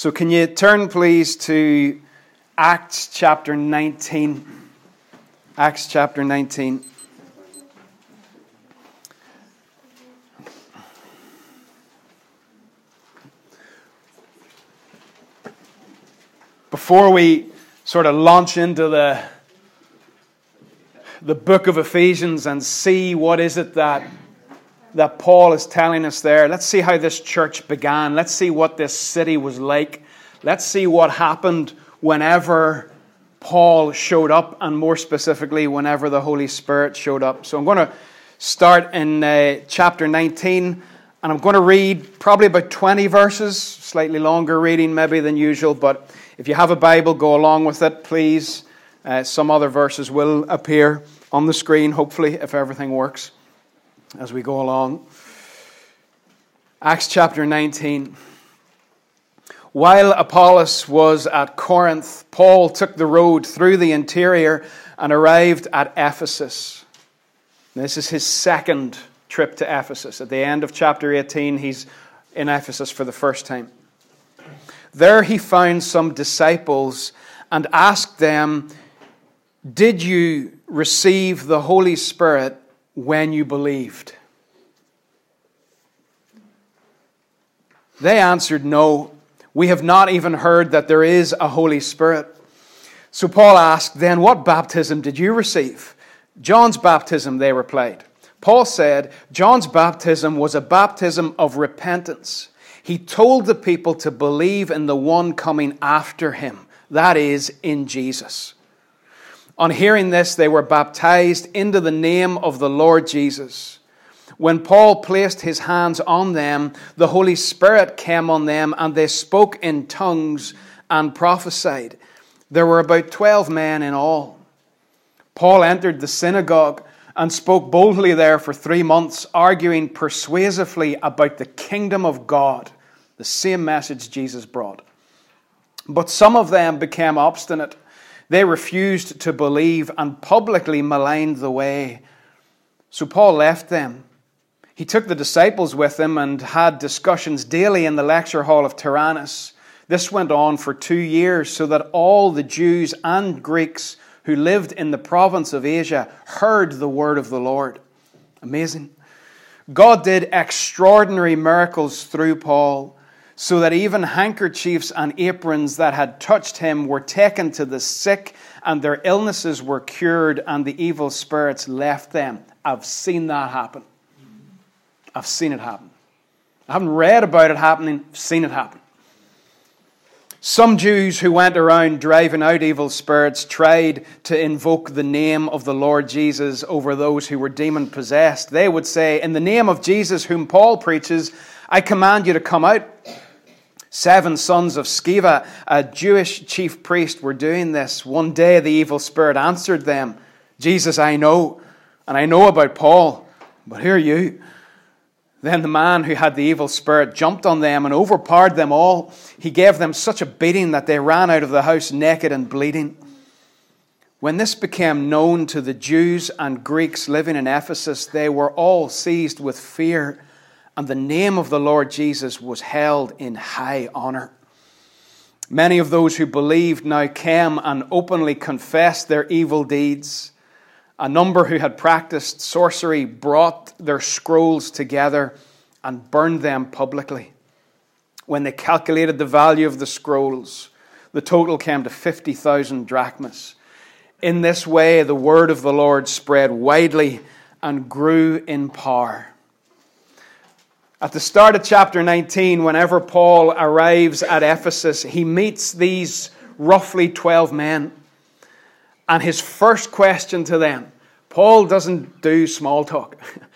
So, can you turn, please, to Acts chapter 19? Acts chapter 19. Before we sort of launch into the, the book of Ephesians and see what is it that that Paul is telling us there. Let's see how this church began. Let's see what this city was like. Let's see what happened whenever Paul showed up, and more specifically, whenever the Holy Spirit showed up. So I'm going to start in uh, chapter 19, and I'm going to read probably about 20 verses, slightly longer reading maybe than usual, but if you have a Bible, go along with it, please. Uh, some other verses will appear on the screen, hopefully, if everything works as we go along. Acts chapter 19. While Apollos was at Corinth, Paul took the road through the interior and arrived at Ephesus. This is his second trip to Ephesus. At the end of chapter 18, he's in Ephesus for the first time. There he found some disciples and asked them, Did you receive the Holy Spirit when you believed? They answered, No, we have not even heard that there is a Holy Spirit. So Paul asked, Then what baptism did you receive? John's baptism, they replied. Paul said, John's baptism was a baptism of repentance. He told the people to believe in the one coming after him, that is, in Jesus. On hearing this, they were baptized into the name of the Lord Jesus. When Paul placed his hands on them, the Holy Spirit came on them, and they spoke in tongues and prophesied. There were about twelve men in all. Paul entered the synagogue and spoke boldly there for three months, arguing persuasively about the kingdom of God, the same message Jesus brought. But some of them became obstinate they refused to believe and publicly maligned the way. So Paul left them. He took the disciples with him and had discussions daily in the lecture hall of Tyrannus. This went on for two years, so that all the Jews and Greeks who lived in the province of Asia heard the word of the Lord. Amazing. God did extraordinary miracles through Paul so that even handkerchiefs and aprons that had touched him were taken to the sick, and their illnesses were cured, and the evil spirits left them. I've seen that happen. I've seen it happen. I haven't read about it happening, I've seen it happen. Some Jews who went around driving out evil spirits tried to invoke the name of the Lord Jesus over those who were demon possessed. They would say, In the name of Jesus, whom Paul preaches, I command you to come out. Seven sons of Sceva, a Jewish chief priest, were doing this. One day the evil spirit answered them, Jesus, I know, and I know about Paul, but who are you? Then the man who had the evil spirit jumped on them and overpowered them all. He gave them such a beating that they ran out of the house naked and bleeding. When this became known to the Jews and Greeks living in Ephesus, they were all seized with fear and the name of the Lord Jesus was held in high honor. Many of those who believed now came and openly confessed their evil deeds. A number who had practiced sorcery brought their scrolls together and burned them publicly. When they calculated the value of the scrolls, the total came to 50,000 drachmas. In this way, the word of the Lord spread widely and grew in power. At the start of chapter 19, whenever Paul arrives at Ephesus, he meets these roughly 12 men. And his first question to them, Paul doesn't do small talk.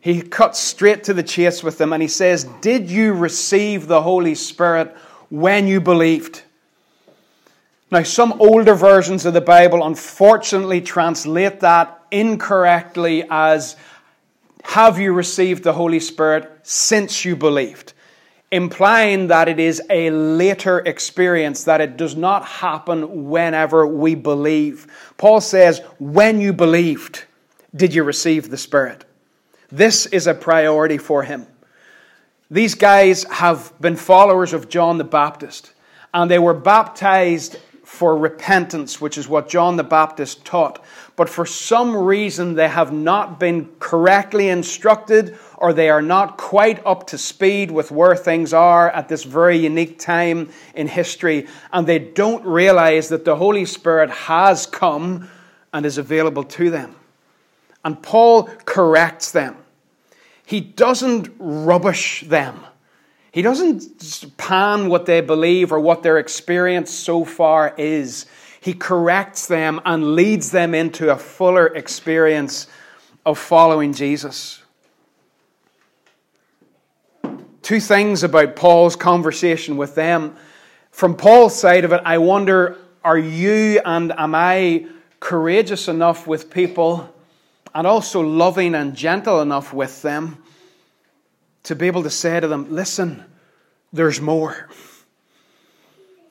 He cuts straight to the chase with them and he says, Did you receive the Holy Spirit when you believed? Now, some older versions of the Bible unfortunately translate that incorrectly as have you received the Holy Spirit since you believed? Implying that it is a later experience, that it does not happen whenever we believe. Paul says, when you believed, did you receive the Spirit? This is a priority for him. These guys have been followers of John the Baptist. and they were baptized for repentance, which is what John the Baptist taught. But for some reason, they have not been correctly instructed or they are not quite up to speed with where things are at this very unique time in history. And they don't realize that the Holy Spirit has come and is available to them. And Paul corrects them. He doesn't rubbish them. He doesn't pan what they believe or what their experience so far is. He corrects them and leads them into a fuller experience of following Jesus. Two things about Paul's conversation with them. From Paul's side of it, I wonder are you and am I courageous enough with people and also loving and gentle enough with them to be able to say to them, listen, there's more.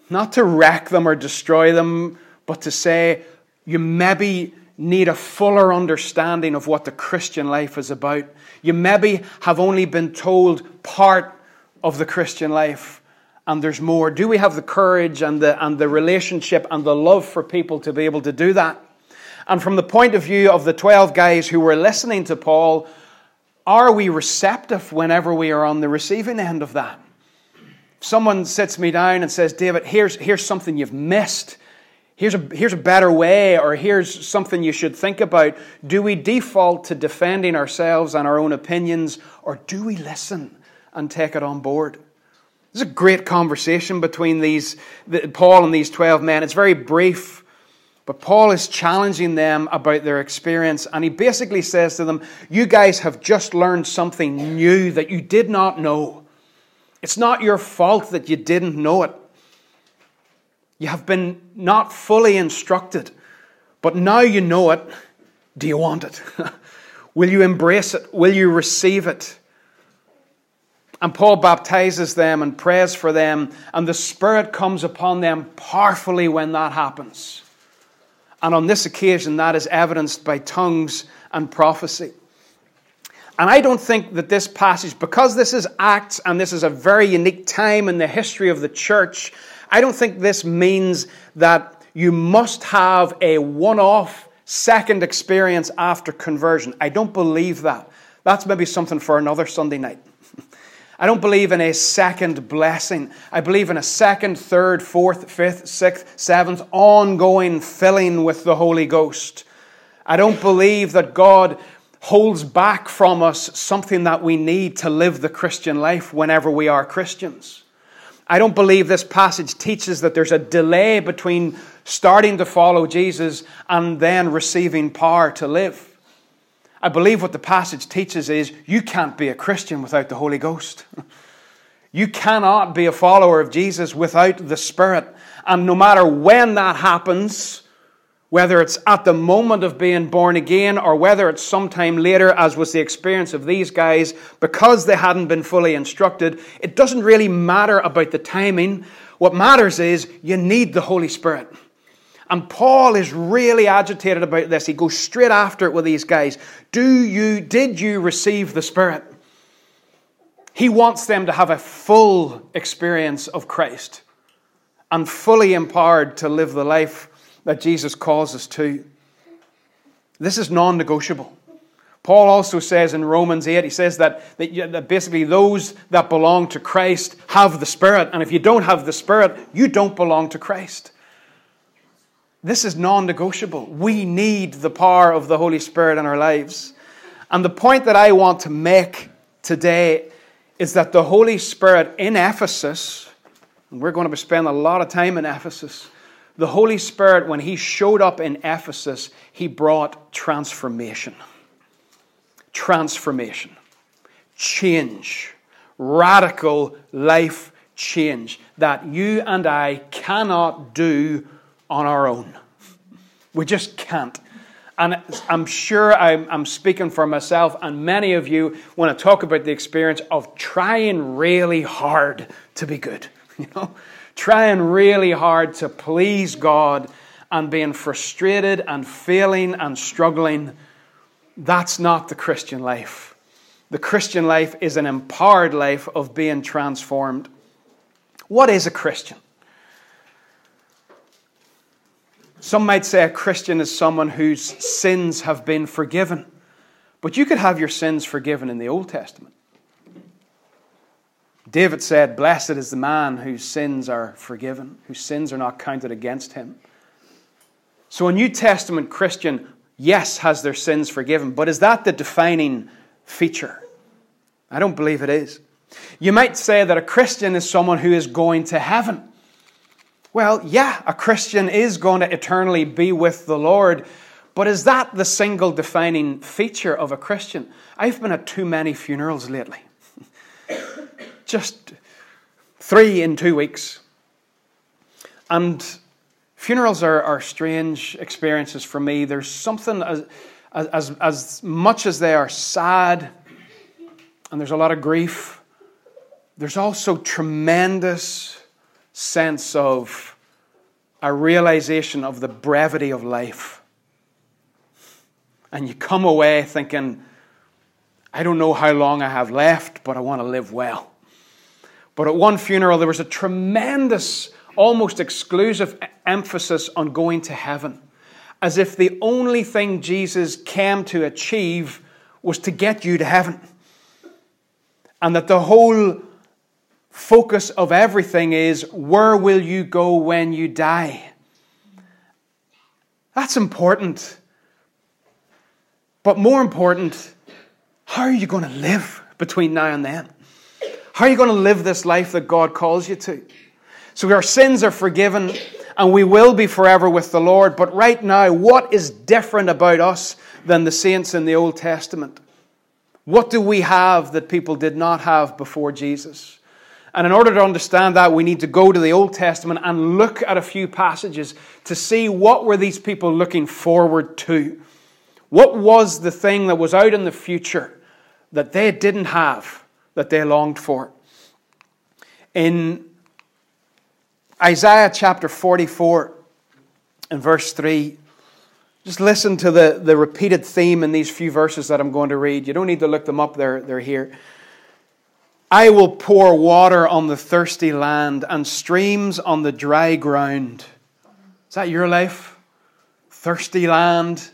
Not to wreck them or destroy them, but to say, you maybe need a fuller understanding of what the Christian life is about. You maybe have only been told part of the Christian life, and there's more. Do we have the courage and the, and the relationship and the love for people to be able to do that? And from the point of view of the 12 guys who were listening to Paul, are we receptive whenever we are on the receiving end of that? Someone sits me down and says, David, here's, here's something you've missed. Here's a, here's a better way, or here's something you should think about. Do we default to defending ourselves and our own opinions, or do we listen and take it on board? This is a great conversation between these, Paul and these 12 men. It's very brief. But Paul is challenging them about their experience, and he basically says to them, You guys have just learned something new that you did not know. It's not your fault that you didn't know it. You have been not fully instructed, but now you know it. Do you want it? Will you embrace it? Will you receive it? And Paul baptizes them and prays for them, and the Spirit comes upon them powerfully when that happens. And on this occasion, that is evidenced by tongues and prophecy. And I don't think that this passage, because this is Acts and this is a very unique time in the history of the church, I don't think this means that you must have a one off second experience after conversion. I don't believe that. That's maybe something for another Sunday night. I don't believe in a second blessing. I believe in a second, third, fourth, fifth, sixth, seventh, ongoing filling with the Holy Ghost. I don't believe that God holds back from us something that we need to live the Christian life whenever we are Christians. I don't believe this passage teaches that there's a delay between starting to follow Jesus and then receiving power to live. I believe what the passage teaches is you can't be a Christian without the Holy Ghost. You cannot be a follower of Jesus without the Spirit. And no matter when that happens, whether it's at the moment of being born again or whether it's sometime later, as was the experience of these guys, because they hadn't been fully instructed, it doesn't really matter about the timing. What matters is you need the Holy Spirit. And Paul is really agitated about this. He goes straight after it with these guys. Do you, did you receive the Spirit? He wants them to have a full experience of Christ and fully empowered to live the life that Jesus calls us to. This is non negotiable. Paul also says in Romans 8, he says that, that, basically those that belong to Christ have the Spirit. And if you don't have the Spirit, you don't belong to Christ. This is non negotiable. We need the power of the Holy Spirit in our lives. And the point that I want to make today is that the Holy Spirit in Ephesus, and we're going to be spend a lot of time in Ephesus, the Holy Spirit, when He showed up in Ephesus, He brought transformation. Transformation. Change. Radical life change that you and I cannot do on our own. We just can't. And I'm sure I'm, I'm, speaking for myself and many of you when I talk about the experience of trying really hard to be good. You know, trying really hard to please God and being frustrated and failing and struggling. That's not the Christian life. The Christian life is an empowered life of being transformed. What is a Christian? Some might say a Christian is someone whose sins have been forgiven. But you could have your sins forgiven in the Old Testament. David said, Blessed is the man whose sins are forgiven, whose sins are not counted against him. So a New Testament Christian, yes, has their sins forgiven, but is that the defining feature? I don't believe it is. You might say that a Christian is someone who is going to heaven. Well, yeah, a Christian is going to eternally be with the Lord, but is that the single defining feature of a Christian? I've been at too many funerals lately. Just three in two weeks. And funerals are, are strange experiences for me. There's something as, as, as much as they are sad and there's a lot of grief, there's also tremendous sense of a realization of the brevity of life. And you come away thinking, I don't know how long I have left, but I want to live well. But at one funeral, there was a tremendous, almost exclusive emphasis on going to heaven, as if the only thing Jesus came to achieve was to get you to heaven. And that the whole focus of everything is where will you go when you die? That's important. But more important, how are you going to live between now and then? How are you going to live this life that God calls you to? So our sins are forgiven and we will be forever with the Lord. But right now, what is different about us than the saints in the Old Testament? What do we have that people did not have before Jesus? And in order to understand that, we need to go to the Old Testament and look at a few passages to see what were these people looking forward to. What was the thing that was out in the future that they didn't have? That they longed for. In Isaiah chapter 44 and verse 3, just listen to the, the repeated theme in these few verses that I'm going to read. You don't need to look them up, they're, they're here. I will pour water on the thirsty land and streams on the dry ground. Is that your life? Thirsty land,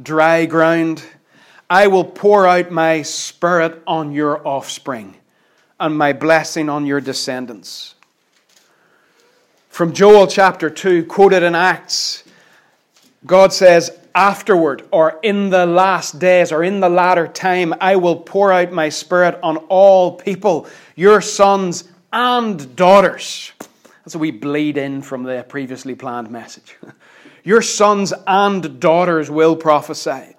dry ground. I will pour out my spirit on your offspring and my blessing on your descendants. From Joel chapter 2, quoted in Acts, God says, Afterward, or in the last days, or in the latter time, I will pour out my spirit on all people, your sons and daughters. That's what we bleed in from the previously planned message. Your sons and daughters will prophesy.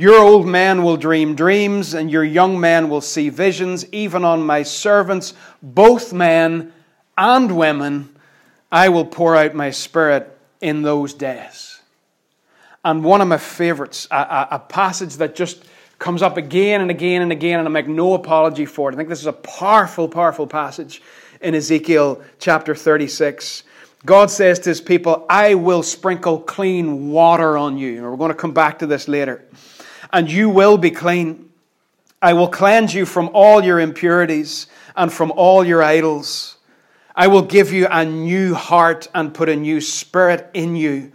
Your old man will dream dreams, and your young man will see visions, even on my servants, both men and women. I will pour out my spirit in those days. And one of my favorites, a, a, a passage that just comes up again and again and again, and I make no apology for it. I think this is a powerful, powerful passage in Ezekiel chapter 36. God says to his people, I will sprinkle clean water on you. And we're going to come back to this later and you will be clean. I will cleanse you from all your impurities and from all your idols. I will give you a new heart and put a new spirit in you.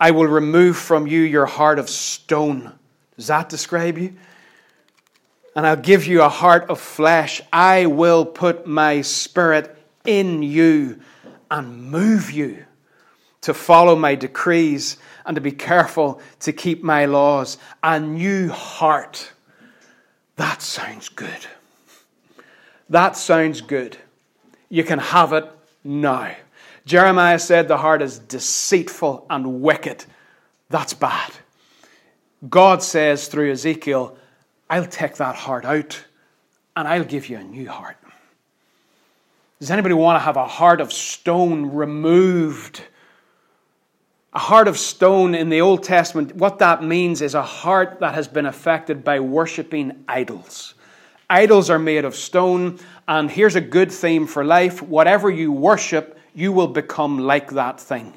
I will remove from you your heart of stone. Does that describe you? And I'll give you a heart of flesh. I will put my spirit in you and move you to follow my decrees and to be careful to keep my laws. A new heart. That sounds good. That sounds good. You can have it now. Jeremiah said the heart is deceitful and wicked. That's bad. God says through Ezekiel, I'll take that heart out and I'll give you a new heart. Does anybody want to have a heart of stone removed a heart of stone in the Old Testament, what that means is a heart that has been affected by worshipping idols. Idols are made of stone, and here's a good theme for life whatever you worship, you will become like that thing.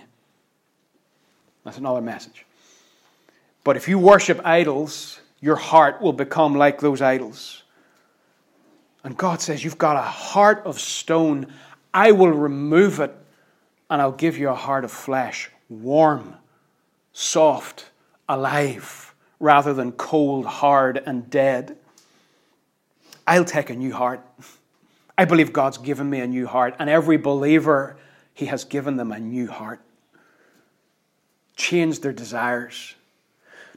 That's another message. But if you worship idols, your heart will become like those idols. And God says, You've got a heart of stone. I will remove it, and I'll give you a heart of flesh warm, soft, alive, rather than cold, hard, and dead. I'll take a new heart. I believe God's given me a new heart, and every believer, He has given them a new heart. Change their desires.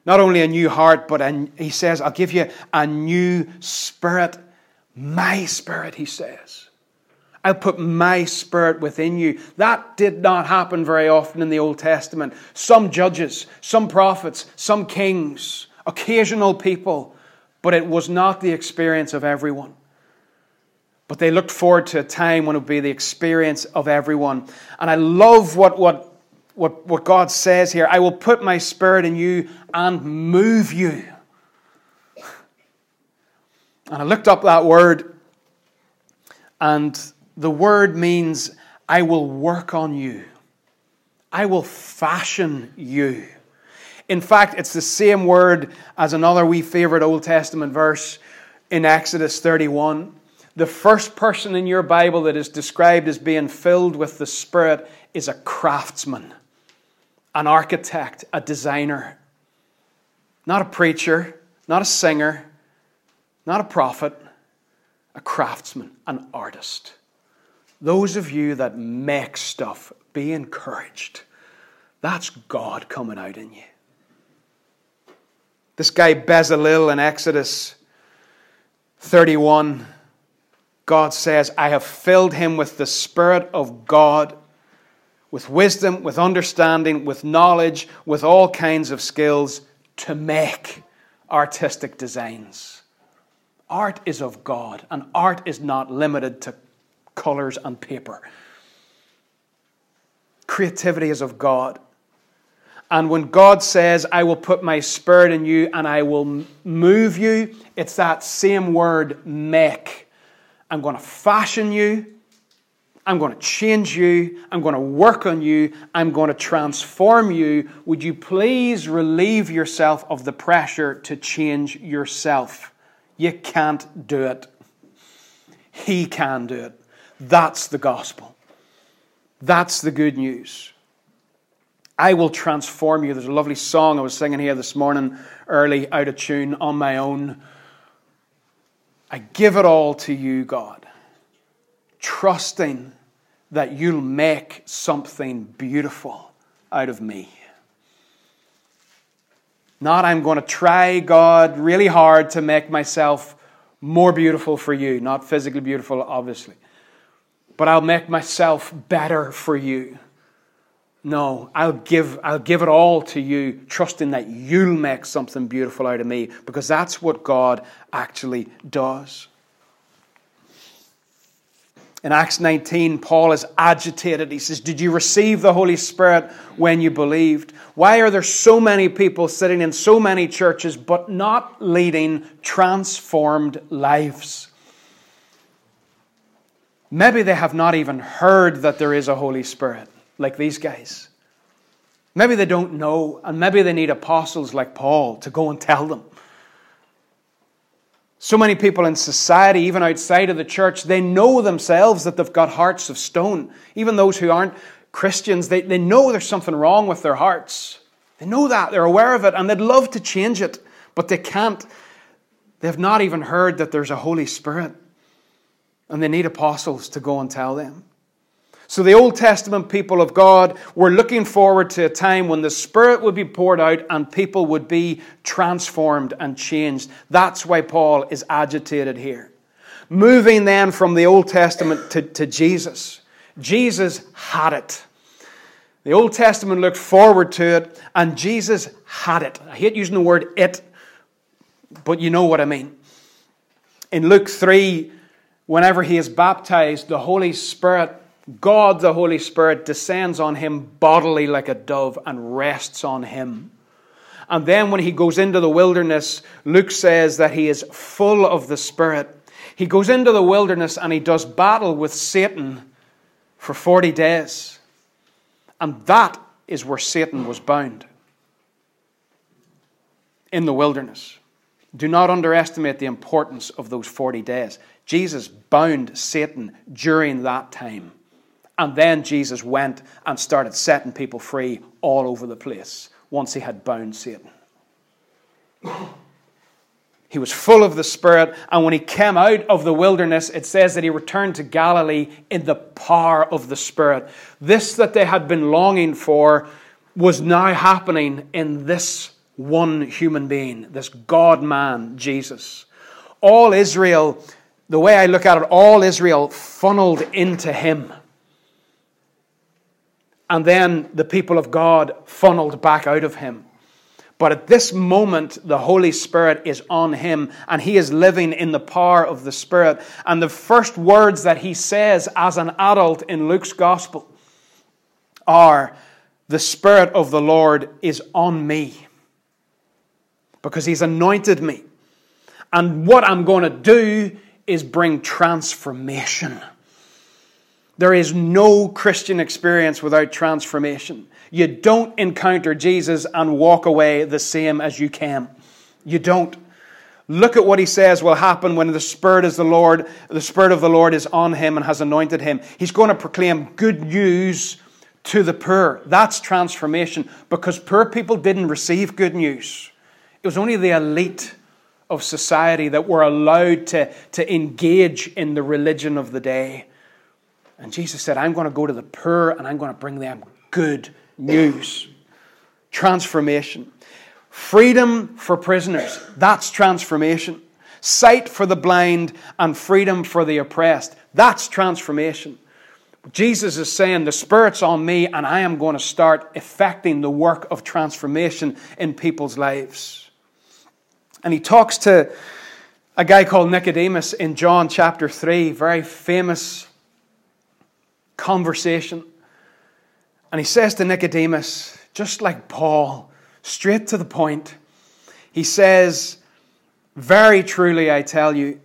Not only a new heart, but a, He says, I'll give you a new spirit. My spirit, He says. I'll put my spirit within you. That did not happen very often in the Old Testament. Some judges, some prophets, some kings, occasional people, but it was not the experience of everyone. But they looked forward to a time when it would be the experience of everyone. And I love what, what, what, what God says here I will put my spirit in you and move you. And I looked up that word, and the word means I will work on you, I will fashion you. In fact, it's the same word as another wee favorite Old Testament verse in Exodus 31. The first person in your Bible that is described as being filled with the Spirit is a craftsman, an architect, a designer. Not a preacher, not a singer, not a prophet, a craftsman, an artist. Those of you that make stuff, be encouraged. That's God coming out in you. This guy Bezalel in Exodus 31, God says, I have filled him with the Spirit of God, with wisdom, with understanding, with knowledge, with all kinds of skills to make artistic designs. Art is of God, and art is not limited to colors, and paper. Creativity is of God. And when God says, I will put my spirit in you and I will move you, it's that same word, make. I'm going to fashion you. I'm going to change you. I'm going to work on you. I'm going to transform you. Would you please relieve yourself of the pressure to change yourself? You can't do it. He can do it. That's the gospel. That's the good news. I will transform you. There's a lovely song I was singing here this morning, early, out of tune, on my own. I give it all to you, God, trusting that you'll make something beautiful out of me. Not, I'm going to try, God, really hard to make myself more beautiful for you. Not physically beautiful, obviously but I'll make myself better for you. No, I'll give, I'll give it all to you, trusting that you'll make something beautiful out of me, because that's what God actually does. In Acts 19, Paul is agitated. He says, Did you receive the Holy Spirit when you believed? Why are there so many people sitting in so many churches but not leading transformed lives? Maybe they have not even heard that there is a Holy Spirit, like these guys. Maybe they don't know, and maybe they need apostles like Paul to go and tell them. So many people in society, even outside of the church, they know themselves that they've got hearts of stone. Even those who aren't Christians, they, they know there's something wrong with their hearts. They know that, they're aware of it, and they'd love to change it, but they can't. They've not even heard that there's a Holy Spirit and they need apostles to go and tell them. So the Old Testament people of God were looking forward to a time when the Spirit would be poured out and people would be transformed and changed. That's why Paul is agitated here. Moving then from the Old Testament to, to Jesus. Jesus had it. The Old Testament looked forward to it, and Jesus had it. I hate using the word it, but you know what I mean. In Luke 3, whenever he is baptized, the Holy Spirit, God the Holy Spirit, descends on him bodily like a dove and rests on him. And then when he goes into the wilderness, Luke says that he is full of the Spirit. He goes into the wilderness and he does battle with Satan for 40 days. And that is where Satan was bound in the wilderness. Do not underestimate the importance of those 40 days. Jesus bound Satan during that time. And then Jesus went and started setting people free all over the place once he had bound Satan. He was full of the Spirit, and when he came out of the wilderness, it says that he returned to Galilee in the power of the Spirit. This that they had been longing for was now happening in this one human being, this God man, Jesus. All Israel, the way I look at it, all Israel funneled into him. And then the people of God funneled back out of him. But at this moment, the Holy Spirit is on him and he is living in the power of the Spirit. And the first words that he says as an adult in Luke's Gospel are, The Spirit of the Lord is on me because he's anointed me. And what I'm going to do is bring transformation. There is no Christian experience without transformation. You don't encounter Jesus and walk away the same as you came. You don't. Look at what he says will happen when the Spirit is the Lord, the Spirit of the Lord is on him and has anointed him. He's going to proclaim good news to the poor. That's transformation because poor people didn't receive good news. It was only the elite of society that were allowed to, to engage in the religion of the day. And Jesus said, I'm going to go to the poor and I'm going to bring them good news. Transformation. Freedom for prisoners. That's transformation. Sight for the blind and freedom for the oppressed. That's transformation. Jesus is saying, The Spirit's on me, and I am going to start effecting the work of transformation in people's lives. And he talks to a guy called Nicodemus in John chapter 3, very famous conversation. And he says to Nicodemus, just like Paul, straight to the point, he says, Very truly I tell you,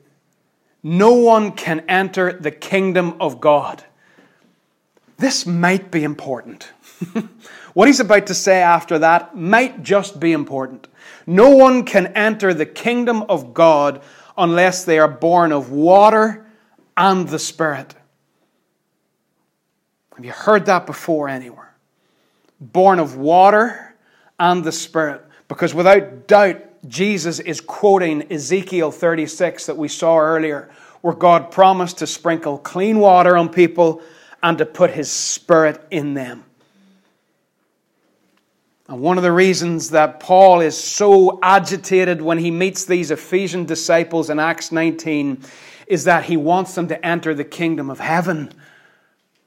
no one can enter the kingdom of God. This might be important. what he's about to say after that might just be important. No one can enter the kingdom of God unless they are born of water and the Spirit. Have you heard that before anywhere? Born of water and the Spirit. Because without doubt, Jesus is quoting Ezekiel 36 that we saw earlier, where God promised to sprinkle clean water on people and to put his Spirit in them. And one of the reasons that Paul is so agitated when he meets these Ephesian disciples in Acts 19 is that he wants them to enter the kingdom of heaven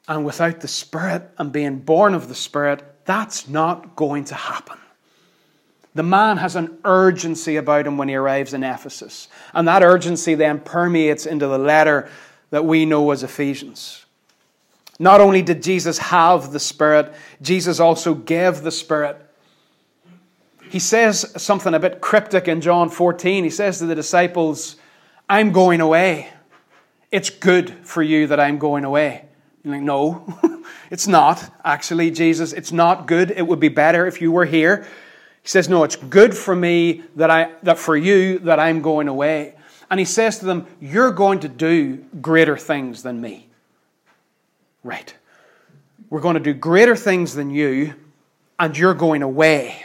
and without the Spirit and being born of the Spirit, that's not going to happen. The man has an urgency about him when he arrives in Ephesus. And that urgency then permeates into the letter that we know as Ephesians. Not only did Jesus have the Spirit, Jesus also gave the Spirit. He says something a bit cryptic in John 14. He says to the disciples, I'm going away. It's good for you that I'm going away. You're like, no, it's not. Actually, Jesus, it's not good. It would be better if you were here. He says, no, it's good for me that I, that for you that I'm going away. And he says to them, you're going to do greater things than me. Right. We're going to do greater things than you, and you're going away.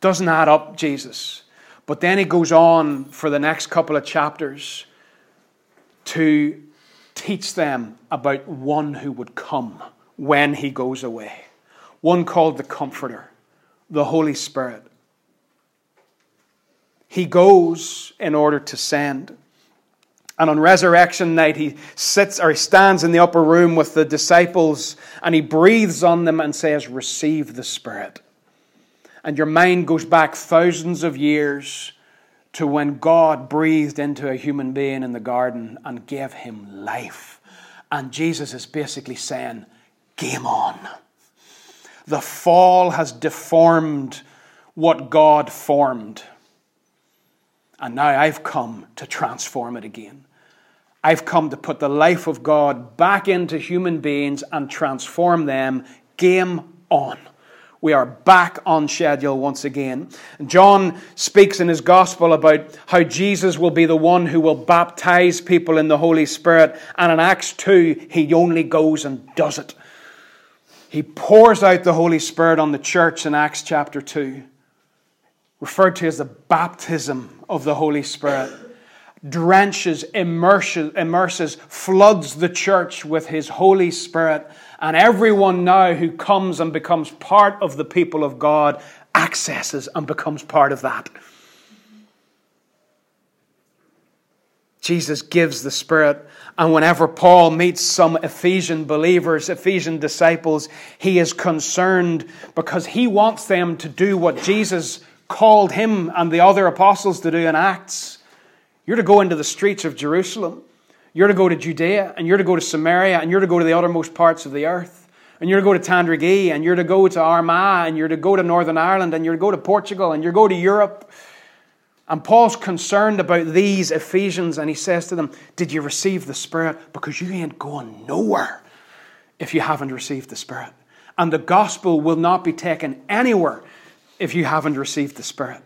Doesn't add up, Jesus. But then he goes on for the next couple of chapters to teach them about one who would come when he goes away. One called the Comforter, the Holy Spirit. He goes in order to send. And on resurrection night, he sits or he stands in the upper room with the disciples and he breathes on them and says, Receive the Spirit. And your mind goes back thousands of years to when God breathed into a human being in the garden and gave him life. And Jesus is basically saying, Game on. The fall has deformed what God formed. And now I've come to transform it again. I've come to put the life of God back into human beings and transform them. Game on. We are back on schedule once again. John speaks in his gospel about how Jesus will be the one who will baptize people in the Holy Spirit. And in Acts 2, he only goes and does it. he pours out the Holy Spirit on the church in Acts chapter 2, referred to as the baptism of the Holy Spirit, drenches, immerses, immerses, floods the church with his Holy Spirit. And everyone now who comes and becomes part of the people of God accesses and becomes part of that. Jesus gives the Spirit. And whenever Paul meets some Ephesian believers, Ephesian disciples, he is concerned because he wants them to do what Jesus called him and the other apostles to do in Acts. You're to go into the streets of Jerusalem. You're to go to Judea, and you're to go to Samaria, and you're to go to the uttermost parts of the earth. And you're to go to Tandragee, and you're to go to Armagh, and you're to go to Northern Ireland, and you're to go to Portugal, and you're to go to Europe. And Paul's concerned about these Ephesians, and he says to them, Did you receive the Spirit? Because you ain't going nowhere if you haven't received the Spirit. And the gospel will not be taken anywhere if you haven't received the Spirit.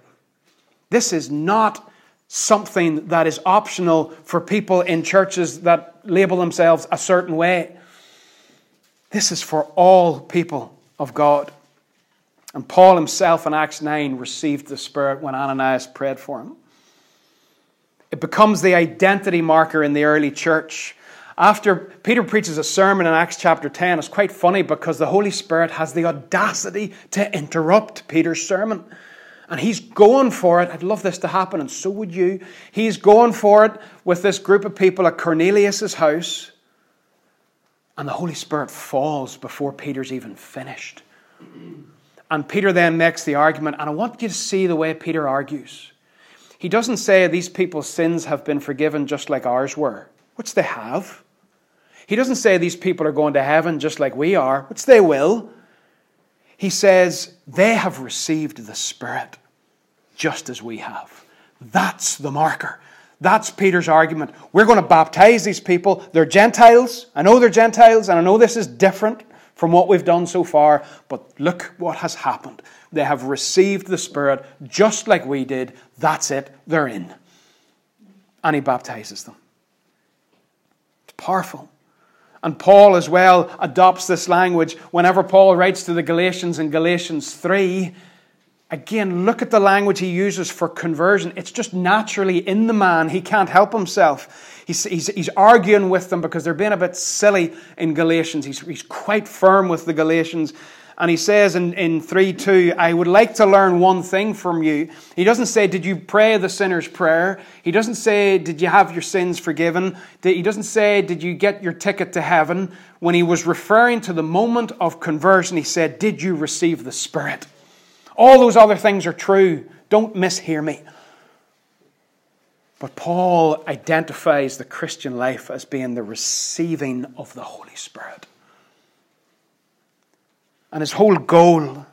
This is not something that is optional for people in churches that label themselves a certain way. This is for all people of God. And Paul himself in Acts 9 received the Spirit when Ananias prayed for him. It becomes the identity marker in the early church. After Peter preaches a sermon in Acts chapter 10, it's quite funny because the Holy Spirit has the audacity to interrupt Peter's sermon. And he's going for it. I'd love this to happen, and so would you. He's going for it with this group of people at Cornelius' house. And the Holy Spirit falls before Peter's even finished. And Peter then makes the argument, and I want you to see the way Peter argues. He doesn't say these people's sins have been forgiven just like ours were, which they have. He doesn't say these people are going to heaven just like we are, which they will. He says they have received the Spirit just as we have. That's the marker. That's Peter's argument. We're going to baptize these people. They're Gentiles. I know they're Gentiles, and I know this is different from what we've done so far, but look what has happened. They have received the Spirit just like we did. That's it, they're in. And he baptizes them. It's powerful. And Paul as well adopts this language whenever Paul writes to the Galatians in Galatians 3. Again, look at the language he uses for conversion. It's just naturally in the man. He can't help himself. He's, he's, he's arguing with them because they're being a bit silly in Galatians. He's, he's quite firm with the Galatians. And he says in, in 3 2, I would like to learn one thing from you. He doesn't say, Did you pray the sinner's prayer? He doesn't say, Did you have your sins forgiven? He doesn't say, Did you get your ticket to heaven? When he was referring to the moment of conversion, he said, Did you receive the Spirit? All those other things are true. Don't mishear me. But Paul identifies the Christian life as being the receiving of the Holy Spirit. And his whole goal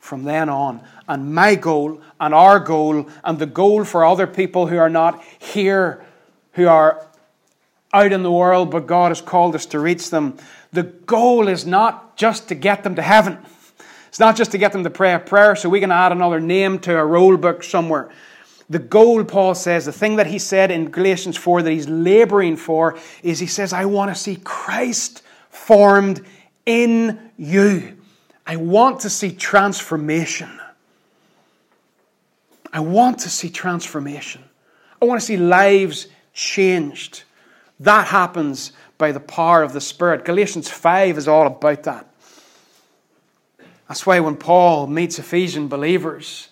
from then on, and my goal, and our goal, and the goal for other people who are not here, who are out in the world, but God has called us to reach them. The goal is not just to get them to heaven. It's not just to get them to pray a prayer so we can add another name to a roll book somewhere. The goal, Paul says, the thing that he said in Galatians 4 that he's laboring for is he says, I want to see Christ formed in you. I want to see transformation. I want to see transformation. I want to see lives changed. That happens by the power of the Spirit. Galatians 5 is all about that. That's why when Paul meets Ephesian believers,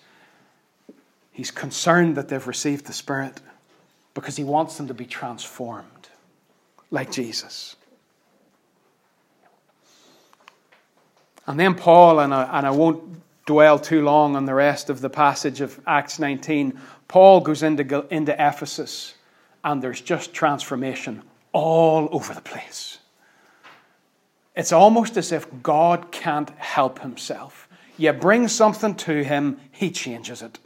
He's concerned that they've received the Spirit because he wants them to be transformed like Jesus. And then Paul, and I, and I won't dwell too long on the rest of the passage of Acts 19, Paul goes into, into Ephesus, and there's just transformation all over the place. It's almost as if God can't help himself. You bring something to him, he changes it.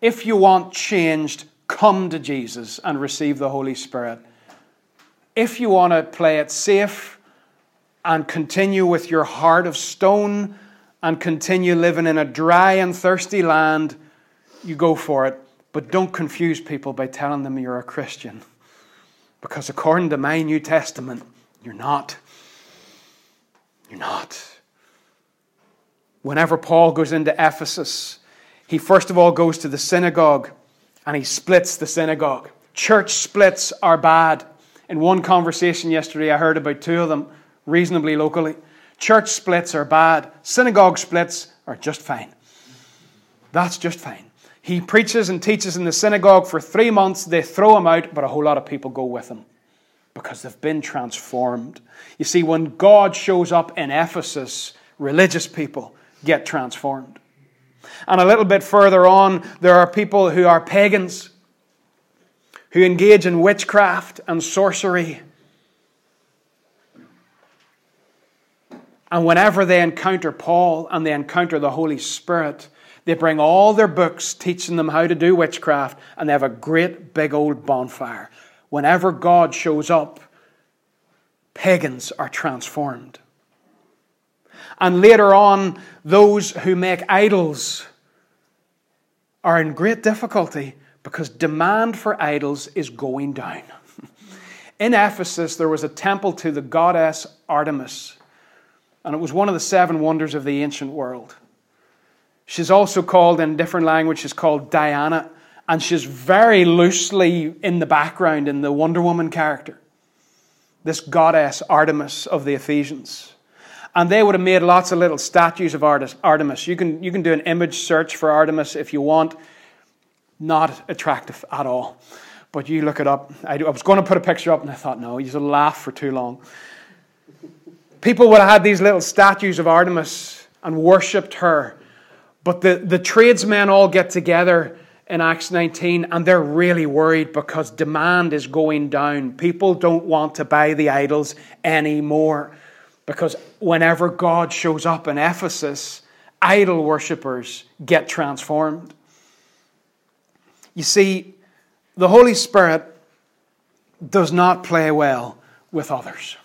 If you want changed, come to Jesus and receive the Holy Spirit. If you want to play it safe and continue with your heart of stone and continue living in a dry and thirsty land, you go for it. But don't confuse people by telling them you're a Christian. Because according to my New Testament, you're not. You're not. Whenever Paul goes into Ephesus, he first of all goes to the synagogue and he splits the synagogue. Church splits are bad. In one conversation yesterday, I heard about two of them reasonably locally. Church splits are bad, synagogue splits are just fine. That's just fine. He preaches and teaches in the synagogue for three months. They throw him out, but a whole lot of people go with him because they've been transformed. You see, when God shows up in Ephesus, religious people get transformed. And a little bit further on, there are people who are pagans, who engage in witchcraft and sorcery. And whenever they encounter Paul and they encounter the Holy Spirit, they bring all their books teaching them how to do witchcraft, and they have a great big old bonfire. Whenever God shows up, pagans are transformed. And later on, those who make idols are in great difficulty because demand for idols is going down. in Ephesus, there was a temple to the goddess Artemis and it was one of the seven wonders of the ancient world. She's also called in different languages called Diana, and she's very loosely in the background in the Wonder Woman character. This goddess Artemis of the Ephesians. And they would have made lots of little statues of Artemis. You can, you can do an image search for Artemis if you want. Not attractive at all. But you look it up. I, I was going to put a picture up and I thought, no, you'll laugh for too long. People would have had these little statues of Artemis and worshipped her. But the, the tradesmen all get together in Acts 19 and they're really worried because demand is going down. People don't want to buy the idols anymore because whenever God shows up in Ephesus, idol worshippers get transformed. You see, the Holy Spirit does not play well with others.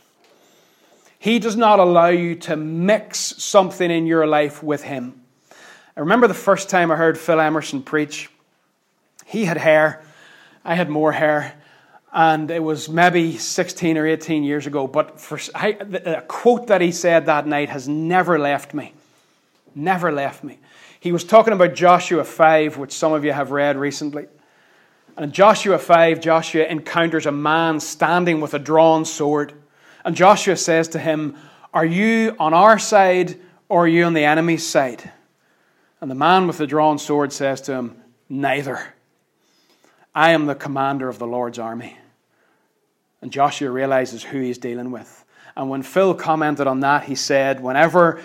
He does not allow you to mix something in your life with Him. I remember the first time I heard Phil Emerson preach. He had hair, I had more hair, and it was maybe 16 or 18 years ago. But for, I, a quote that he said that night has never left me. Never left me. He was talking about Joshua 5, which some of you have read recently. And in Joshua 5, Joshua encounters a man standing with a drawn sword. And Joshua says to him, Are you on our side or are you on the enemy's side? And the man with the drawn sword says to him, Neither. I am the commander of the Lord's army. And Joshua realizes who he's dealing with. And when Phil commented on that, he said, Whenever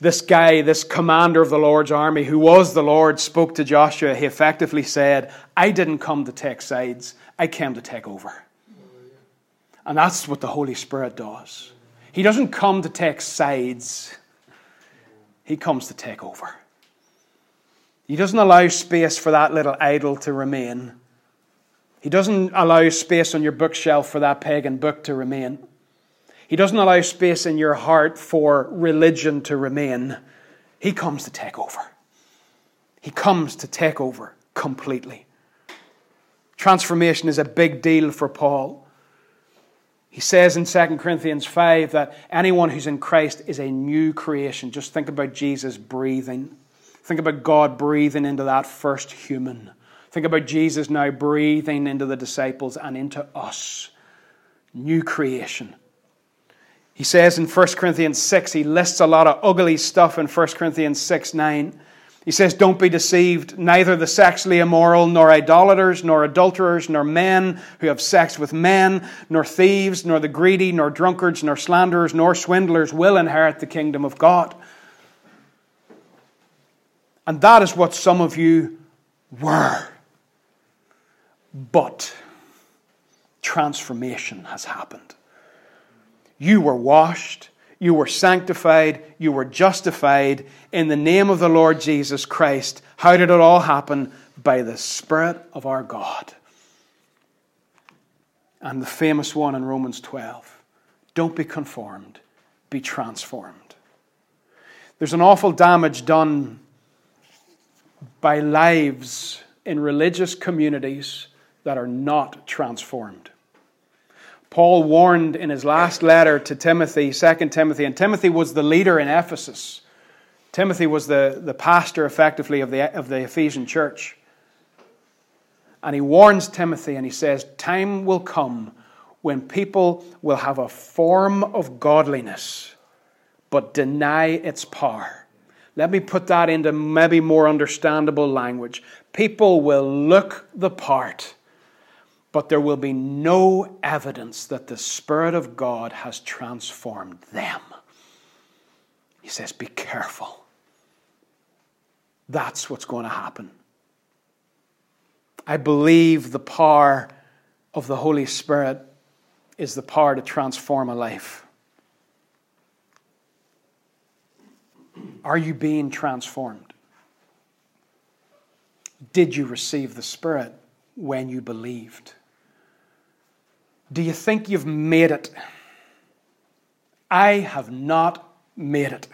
this guy, this commander of the Lord's army, who was the Lord, spoke to Joshua, he effectively said, I didn't come to take sides, I came to take over. And that's what the Holy Spirit does. He doesn't come to take sides, He comes to take over. He doesn't allow space for that little idol to remain. He doesn't allow space on your bookshelf for that pagan book to remain. He doesn't allow space in your heart for religion to remain. He comes to take over. He comes to take over completely. Transformation is a big deal for Paul. He says in 2 Corinthians 5 that anyone who's in Christ is a new creation. Just think about Jesus breathing. Think about God breathing into that first human. Think about Jesus now breathing into the disciples and into us. New creation. He says in 1 Corinthians 6, he lists a lot of ugly stuff in 1 Corinthians 6 9. He says, Don't be deceived. Neither the sexually immoral, nor idolaters, nor adulterers, nor men who have sex with men, nor thieves, nor the greedy, nor drunkards, nor slanderers, nor swindlers will inherit the kingdom of God. And that is what some of you were. But transformation has happened. You were washed you were sanctified, you were justified in the name of the Lord Jesus Christ. How did it all happen? By the Spirit of our God. And the famous one in Romans 12 don't be conformed, be transformed. There's an awful damage done by lives in religious communities that are not transformed. Paul warned in his last letter to Timothy, 2 Timothy, and Timothy was the leader in Ephesus. Timothy was the, the pastor, effectively, of the, of the Ephesian church. And he warns Timothy and he says, Time will come when people will have a form of godliness but deny its power. Let me put that into maybe more understandable language. People will look the part, but there will be no evidence that the Spirit of God has transformed them. He says, Be careful. That's what's going to happen. I believe the power of the Holy Spirit is the power to transform a life. Are you being transformed? Did you receive the Spirit when you believed? Do you think you've made it? I have not made it.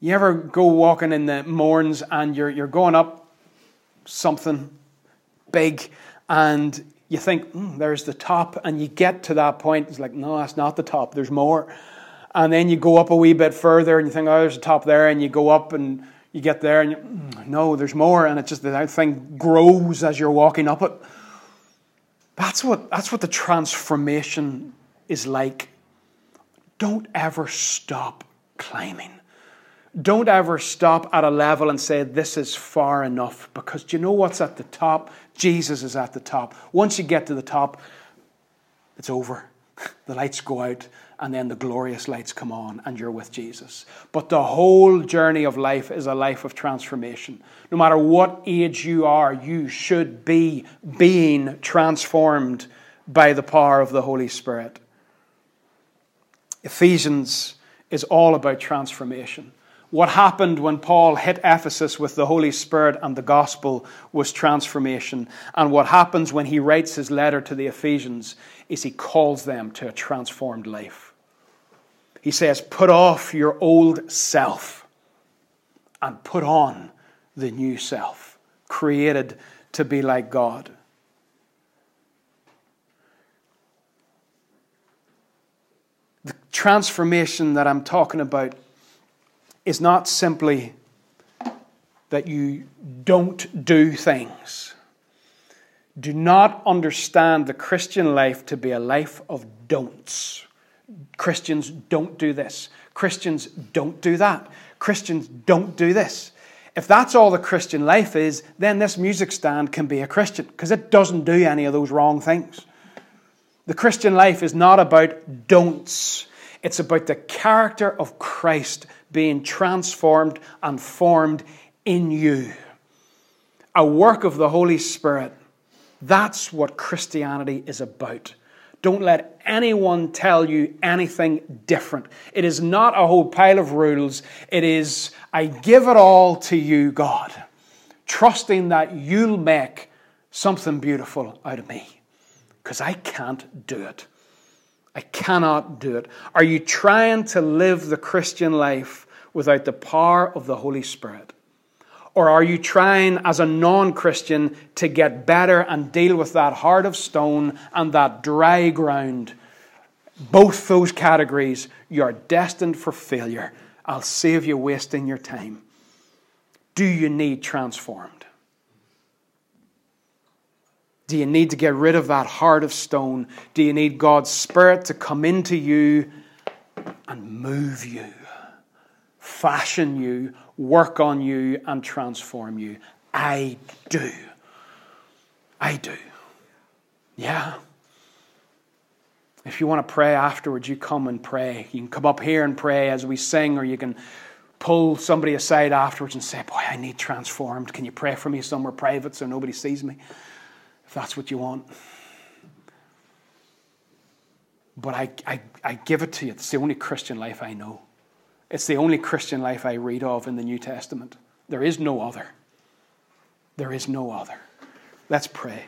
You ever go walking in the Mournes and you're, you're going up something big and you think, mm, there's the top, and you get to that point, it's like, no, that's not the top, there's more. And then you go up a wee bit further and you think, oh, there's a top there, and you go up and you get there and you, mm, no, there's more, and it just the thing grows as you're walking up it. That's what, that's what the transformation is like. Don't ever stop climbing. Don't ever stop at a level and say, This is far enough, because do you know what's at the top? Jesus is at the top. Once you get to the top, it's over. The lights go out, and then the glorious lights come on, and you're with Jesus. But the whole journey of life is a life of transformation. No matter what age you are, you should be being transformed by the power of the Holy Spirit. Ephesians is all about transformation. What happened when Paul hit Ephesus with the Holy Spirit and the gospel was transformation. And what happens when he writes his letter to the Ephesians is he calls them to a transformed life. He says, Put off your old self and put on the new self, created to be like God. The transformation that I'm talking about is not simply that you don't do things. Do not understand the Christian life to be a life of don'ts. Christians don't do this. Christians don't do that. Christians don't do this. If that's all the Christian life is, then this music stand can be a Christian because it doesn't do any of those wrong things. The Christian life is not about don'ts, it's about the character of Christ being transformed and formed in you. A work of the Holy Spirit. That's what Christianity is about. Don't let anyone tell you anything different. It is not a whole pile of rules. It is, I give it all to you, God, trusting that you'll make something beautiful out of me. Because I can't do it. I cannot do it. Are you trying to live the Christian life without the power of the Holy Spirit? Or are you trying as a non Christian to get better and deal with that heart of stone and that dry ground? Both those categories, you are destined for failure. I'll save you wasting your time. Do you need transformed? Do you need to get rid of that heart of stone? Do you need God's Spirit to come into you and move you? fashion you, work on you, and transform you. I do. I do. Yeah. If you want to pray afterwards, you come and pray. You can come up here and pray as we sing, or you can pull somebody aside afterwards and say, Boy, I need transformed. Can you pray for me somewhere private so nobody sees me? If that's what you want. But I, I, I give it to you. It's the only Christian life I know. It's the only Christian life I read of in the New Testament. There is no other. There is no other. Let's pray.